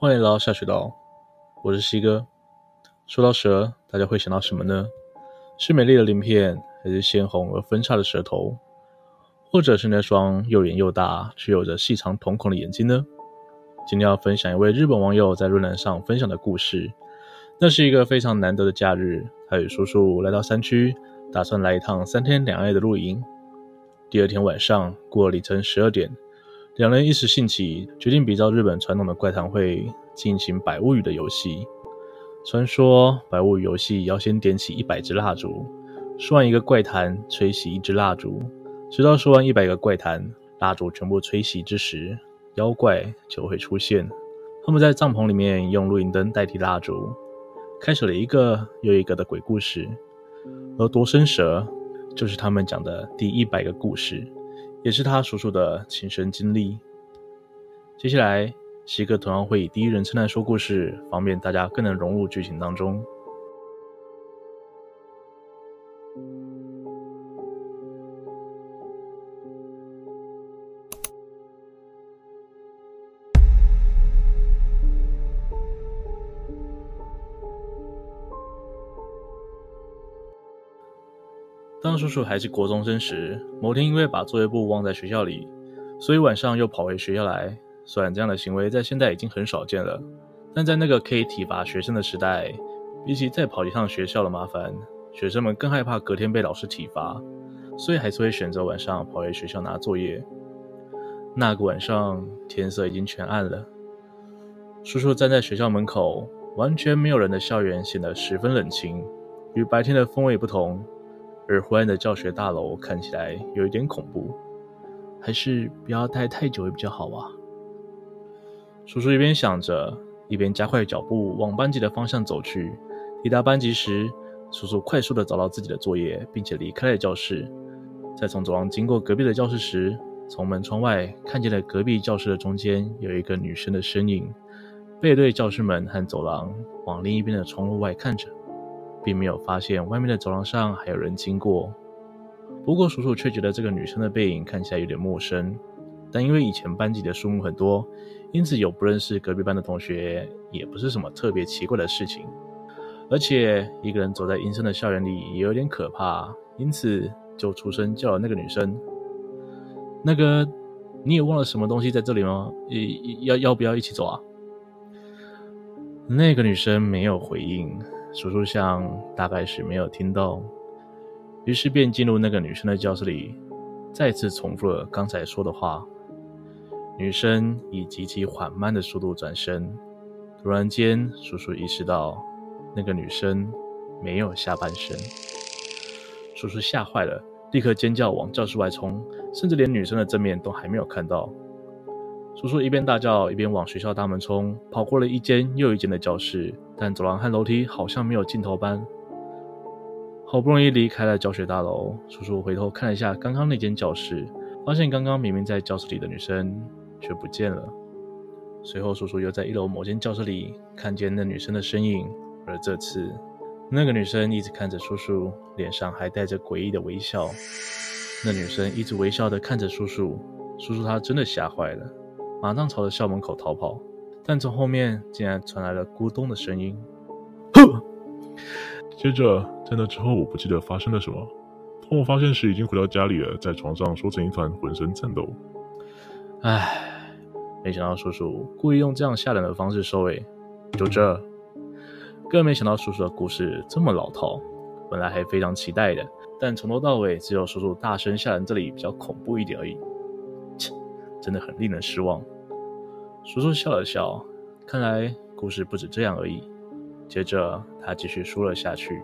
欢迎来到下水道，我是西哥。说到蛇，大家会想到什么呢？是美丽的鳞片，还是鲜红而分叉的舌头，或者是那双又圆又大却有着细长瞳孔的眼睛呢？今天要分享一位日本网友在论坛上分享的故事。那是一个非常难得的假日，他与叔叔来到山区，打算来一趟三天两夜的露营。第二天晚上，过了凌晨十二点。两人一时兴起，决定比照日本传统的怪谈会进行百物语的游戏。传说百物语游戏要先点起一百支蜡烛，说完一个怪谈，吹熄一支蜡烛，直到说完一百个怪谈，蜡烛全部吹熄之时，妖怪就会出现。他们在帐篷里面用露营灯代替蜡烛，开始了一个又一个的鬼故事。而夺生蛇就是他们讲的第一百个故事。也是他叔叔的亲身经历。接下来，西哥同样会以第一人称来说故事，方便大家更能融入剧情当中。当叔叔还是国中生时，某天因为把作业簿忘在学校里，所以晚上又跑回学校来。虽然这样的行为在现在已经很少见了，但在那个可以体罚学生的时代，比起再跑一趟学校的麻烦，学生们更害怕隔天被老师体罚，所以还是会选择晚上跑回学校拿作业。那个晚上，天色已经全暗了，叔叔站在学校门口，完全没有人的校园显得十分冷清，与白天的氛围不同。而昏暗的教学大楼看起来有一点恐怖，还是不要待太久会比较好啊。叔叔一边想着，一边加快脚步往班级的方向走去。抵达班级时，叔叔快速的找到自己的作业，并且离开了教室。在从走廊经过隔壁的教室时，从门窗外看见了隔壁教室的中间有一个女生的身影，背对教室门和走廊，往另一边的窗户外看着。并没有发现外面的走廊上还有人经过，不过叔叔却觉得这个女生的背影看起来有点陌生。但因为以前班级的数目很多，因此有不认识隔壁班的同学也不是什么特别奇怪的事情。而且一个人走在阴森的校园里也有点可怕，因此就出声叫了那个女生：“那个，你也忘了什么东西在这里吗？要要不要一起走啊？”那个女生没有回应。叔叔想大概是没有听到，于是便进入那个女生的教室里，再次重复了刚才说的话。女生以极其缓慢的速度转身，突然间，叔叔意识到那个女生没有下半身。叔叔吓坏了，立刻尖叫往教室外冲，甚至连女生的正面都还没有看到。叔叔一边大叫，一边往学校大门冲，跑过了一间又一间的教室，但走廊和楼梯好像没有尽头般。好不容易离开了教学大楼，叔叔回头看了一下刚刚那间教室，发现刚刚明明在教室里的女生却不见了。随后，叔叔又在一楼某间教室里看见那女生的身影，而这次，那个女生一直看着叔叔，脸上还带着诡异的微笑。那女生一直微笑的看着叔叔，叔叔他真的吓坏了。马上朝着校门口逃跑，但从后面竟然传来了咕咚的声音。哼！接着在那之后，我不记得发生了什么。当我发现时，已经回到家里了，在床上缩成一团，浑身颤抖。唉，没想到叔叔故意用这样吓人的方式收尾。就这，更没想到叔叔的故事这么老套。本来还非常期待的，但从头到尾只有叔叔大声吓人这里比较恐怖一点而已。切真的很令人失望。叔叔笑了笑，看来故事不止这样而已。接着他继续说了下去。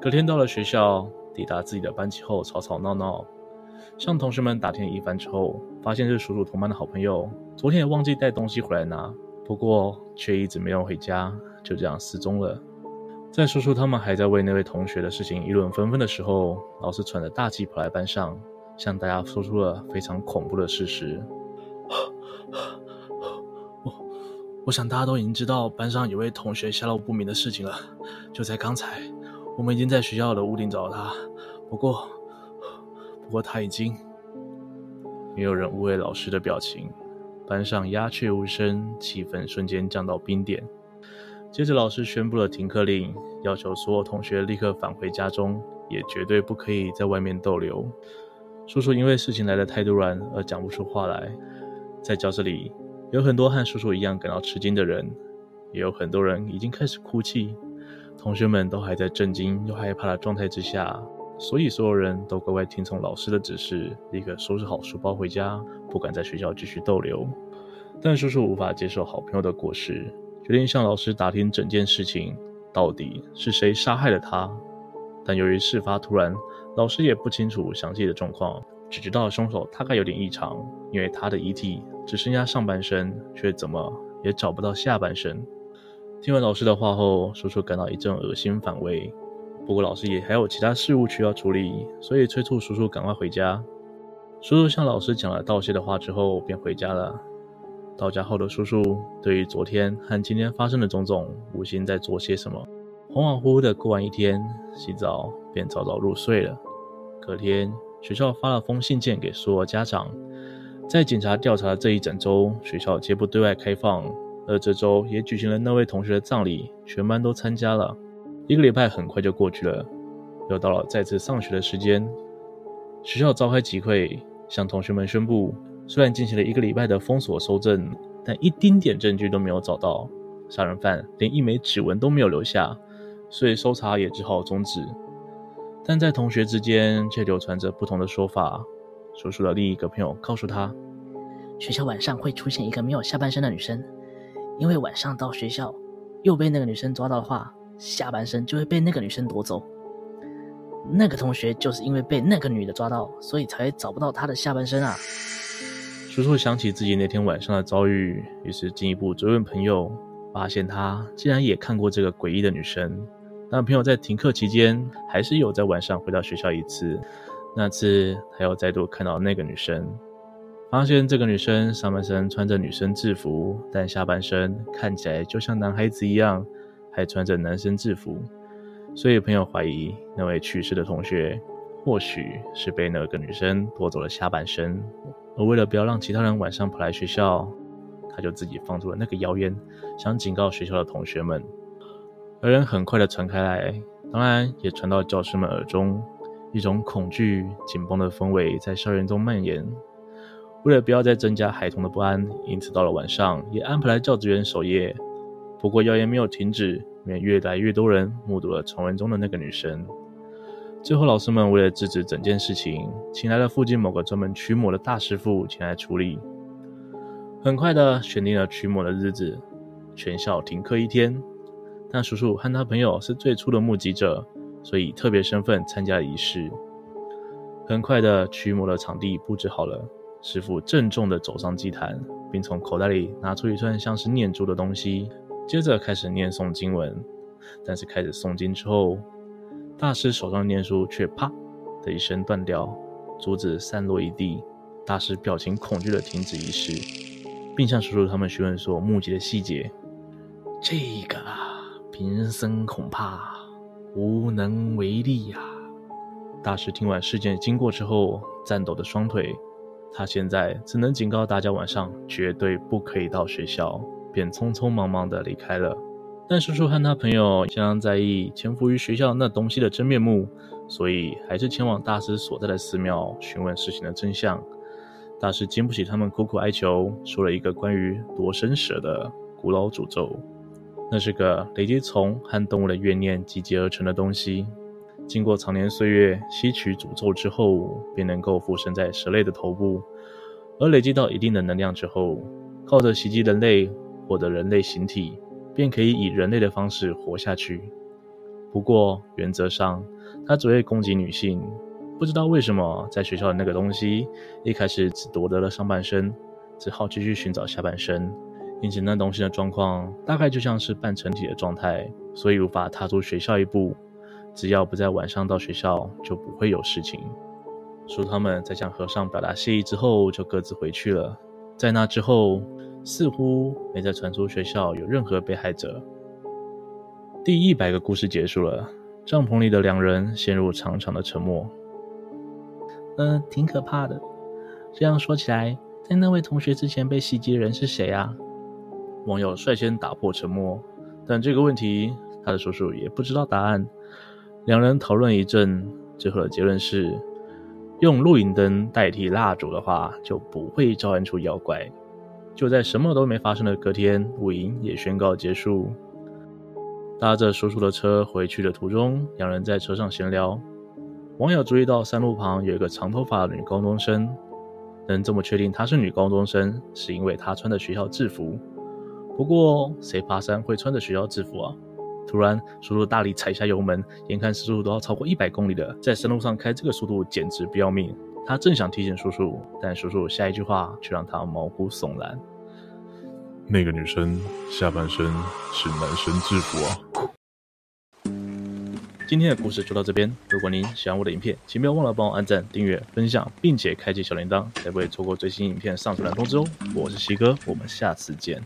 隔天到了学校，抵达自己的班级后，吵吵闹闹，向同学们打听一番之后，发现是叔叔同班的好朋友，昨天也忘记带东西回来拿，不过却一直没有回家，就这样失踪了。在叔叔他们还在为那位同学的事情议论纷纷的时候，老师喘着大气跑来班上，向大家说出了非常恐怖的事实。我想大家都已经知道班上有位同学下落不明的事情了。就在刚才，我们已经在学校的屋顶找到他。不过，不过他已经……没有人误会老师的表情。班上鸦雀无声，气氛瞬间降到冰点。接着，老师宣布了停课令，要求所有同学立刻返回家中，也绝对不可以在外面逗留。叔叔因为事情来得太突然而讲不出话来，在教室里有很多和叔叔一样感到吃惊的人，也有很多人已经开始哭泣。同学们都还在震惊又害怕的状态之下，所以所有人都乖乖听从老师的指示，立刻收拾好书包回家，不敢在学校继续逗留。但叔叔无法接受好朋友的过失。决定向老师打听整件事情到底是谁杀害了他，但由于事发突然，老师也不清楚详细的状况，只知道凶手大概有点异常，因为他的遗体只剩下上半身，却怎么也找不到下半身。听完老师的话后，叔叔感到一阵恶心反胃。不过老师也还有其他事务需要处理，所以催促叔叔赶快回家。叔叔向老师讲了道谢的话之后，便回家了。到家后的叔叔，对于昨天和今天发生的种种，无心再做些什么，恍恍惚惚的过完一天，洗澡便早早入睡了。隔天，学校发了封信件给所有家长，在警察调查的这一整周，学校皆不对外开放，而这周也举行了那位同学的葬礼，全班都参加了。一个礼拜很快就过去了，又到了再次上学的时间，学校召开集会，向同学们宣布。虽然进行了一个礼拜的封锁搜证，但一丁点证据都没有找到，杀人犯连一枚指纹都没有留下，所以搜查也只好终止。但在同学之间却流传着不同的说法。叔叔的另一个朋友告诉他，学校晚上会出现一个没有下半身的女生，因为晚上到学校又被那个女生抓到的话，下半身就会被那个女生夺走。那个同学就是因为被那个女的抓到，所以才找不到她的下半身啊。叔叔想起自己那天晚上的遭遇，于是进一步追问朋友，发现他竟然也看过这个诡异的女生。但朋友在停课期间，还是有在晚上回到学校一次。那次他又再度看到那个女生，发现这个女生上半身穿着女生制服，但下半身看起来就像男孩子一样，还穿着男生制服。所以朋友怀疑那位去世的同学，或许是被那个女生夺走了下半身。而为了不要让其他人晚上跑来学校，他就自己放出了那个谣言，想警告学校的同学们。而人很快的传开来，当然也传到教师们耳中，一种恐惧、紧绷的氛围在校园中蔓延。为了不要再增加孩童的不安，因此到了晚上也安排了教职员守夜。不过谣言没有停止，因为越来越多人目睹了传闻中的那个女生。最后，老师们为了制止整件事情，请来了附近某个专门驱魔的大师傅前来处理。很快的，选定了驱魔的日子，全校停课一天。但叔叔和他朋友是最初的目击者，所以特别身份参加仪式。很快的，驱魔的场地布置好了，师傅郑重的走上祭坛，并从口袋里拿出一串像是念珠的东西，接着开始念诵经文。但是开始诵经之后，大师手上念书却啪的一声断掉，珠子散落一地。大师表情恐惧地停止仪式，并向叔叔他们询问所目击的细节。这个啊贫僧恐怕无能为力呀、啊。大师听完事件经过之后，颤抖的双腿，他现在只能警告大家晚上绝对不可以到学校，便匆匆忙忙的离开了。但叔叔和他朋友相当在意潜伏于学校那东西的真面目，所以还是前往大师所在的寺庙询问事情的真相。大师经不起他们苦苦哀求，说了一个关于夺生蛇的古老诅咒。那是个累积从和动物的怨念集结而成的东西，经过长年岁月吸取诅咒之后，便能够附身在蛇类的头部，而累积到一定的能量之后，靠着袭击人类获得人类形体。便可以以人类的方式活下去。不过原则上，他只会攻击女性。不知道为什么，在学校的那个东西一开始只夺得了上半身，只好继续寻找下半身。因此，那东西的状况大概就像是半成体的状态，所以无法踏出学校一步。只要不在晚上到学校，就不会有事情。叔他们在向和尚表达谢意之后，就各自回去了。在那之后，似乎没再传出学校有任何被害者。第一百个故事结束了，帐篷里的两人陷入长长的沉默。嗯、挺可怕的。这样说起来，在那位同学之前被袭击的人是谁啊？网友率先打破沉默，但这个问题他的叔叔也不知道答案。两人讨论一阵，最后的结论是：用露营灯代替蜡烛的话，就不会召唤出妖怪。就在什么都没发生的隔天，露营也宣告结束。搭着叔叔的车回去的途中，两人在车上闲聊。网友注意到山路旁有一个长头发的女高中生，能这么确定她是女高中生，是因为她穿的学校制服。不过，谁爬山会穿着学校制服啊？突然，叔叔大力踩下油门，眼看时速都要超过一百公里了，在山路上开这个速度简直不要命。他正想提醒叔叔，但叔叔下一句话却让他毛骨悚然：“那个女生下半身是男生制服啊！”今天的故事就到这边。如果您喜欢我的影片，请不要忘了帮我按赞、订阅、分享，并且开启小铃铛，才不会错过最新影片上传的通知哦。我是西哥，我们下次见。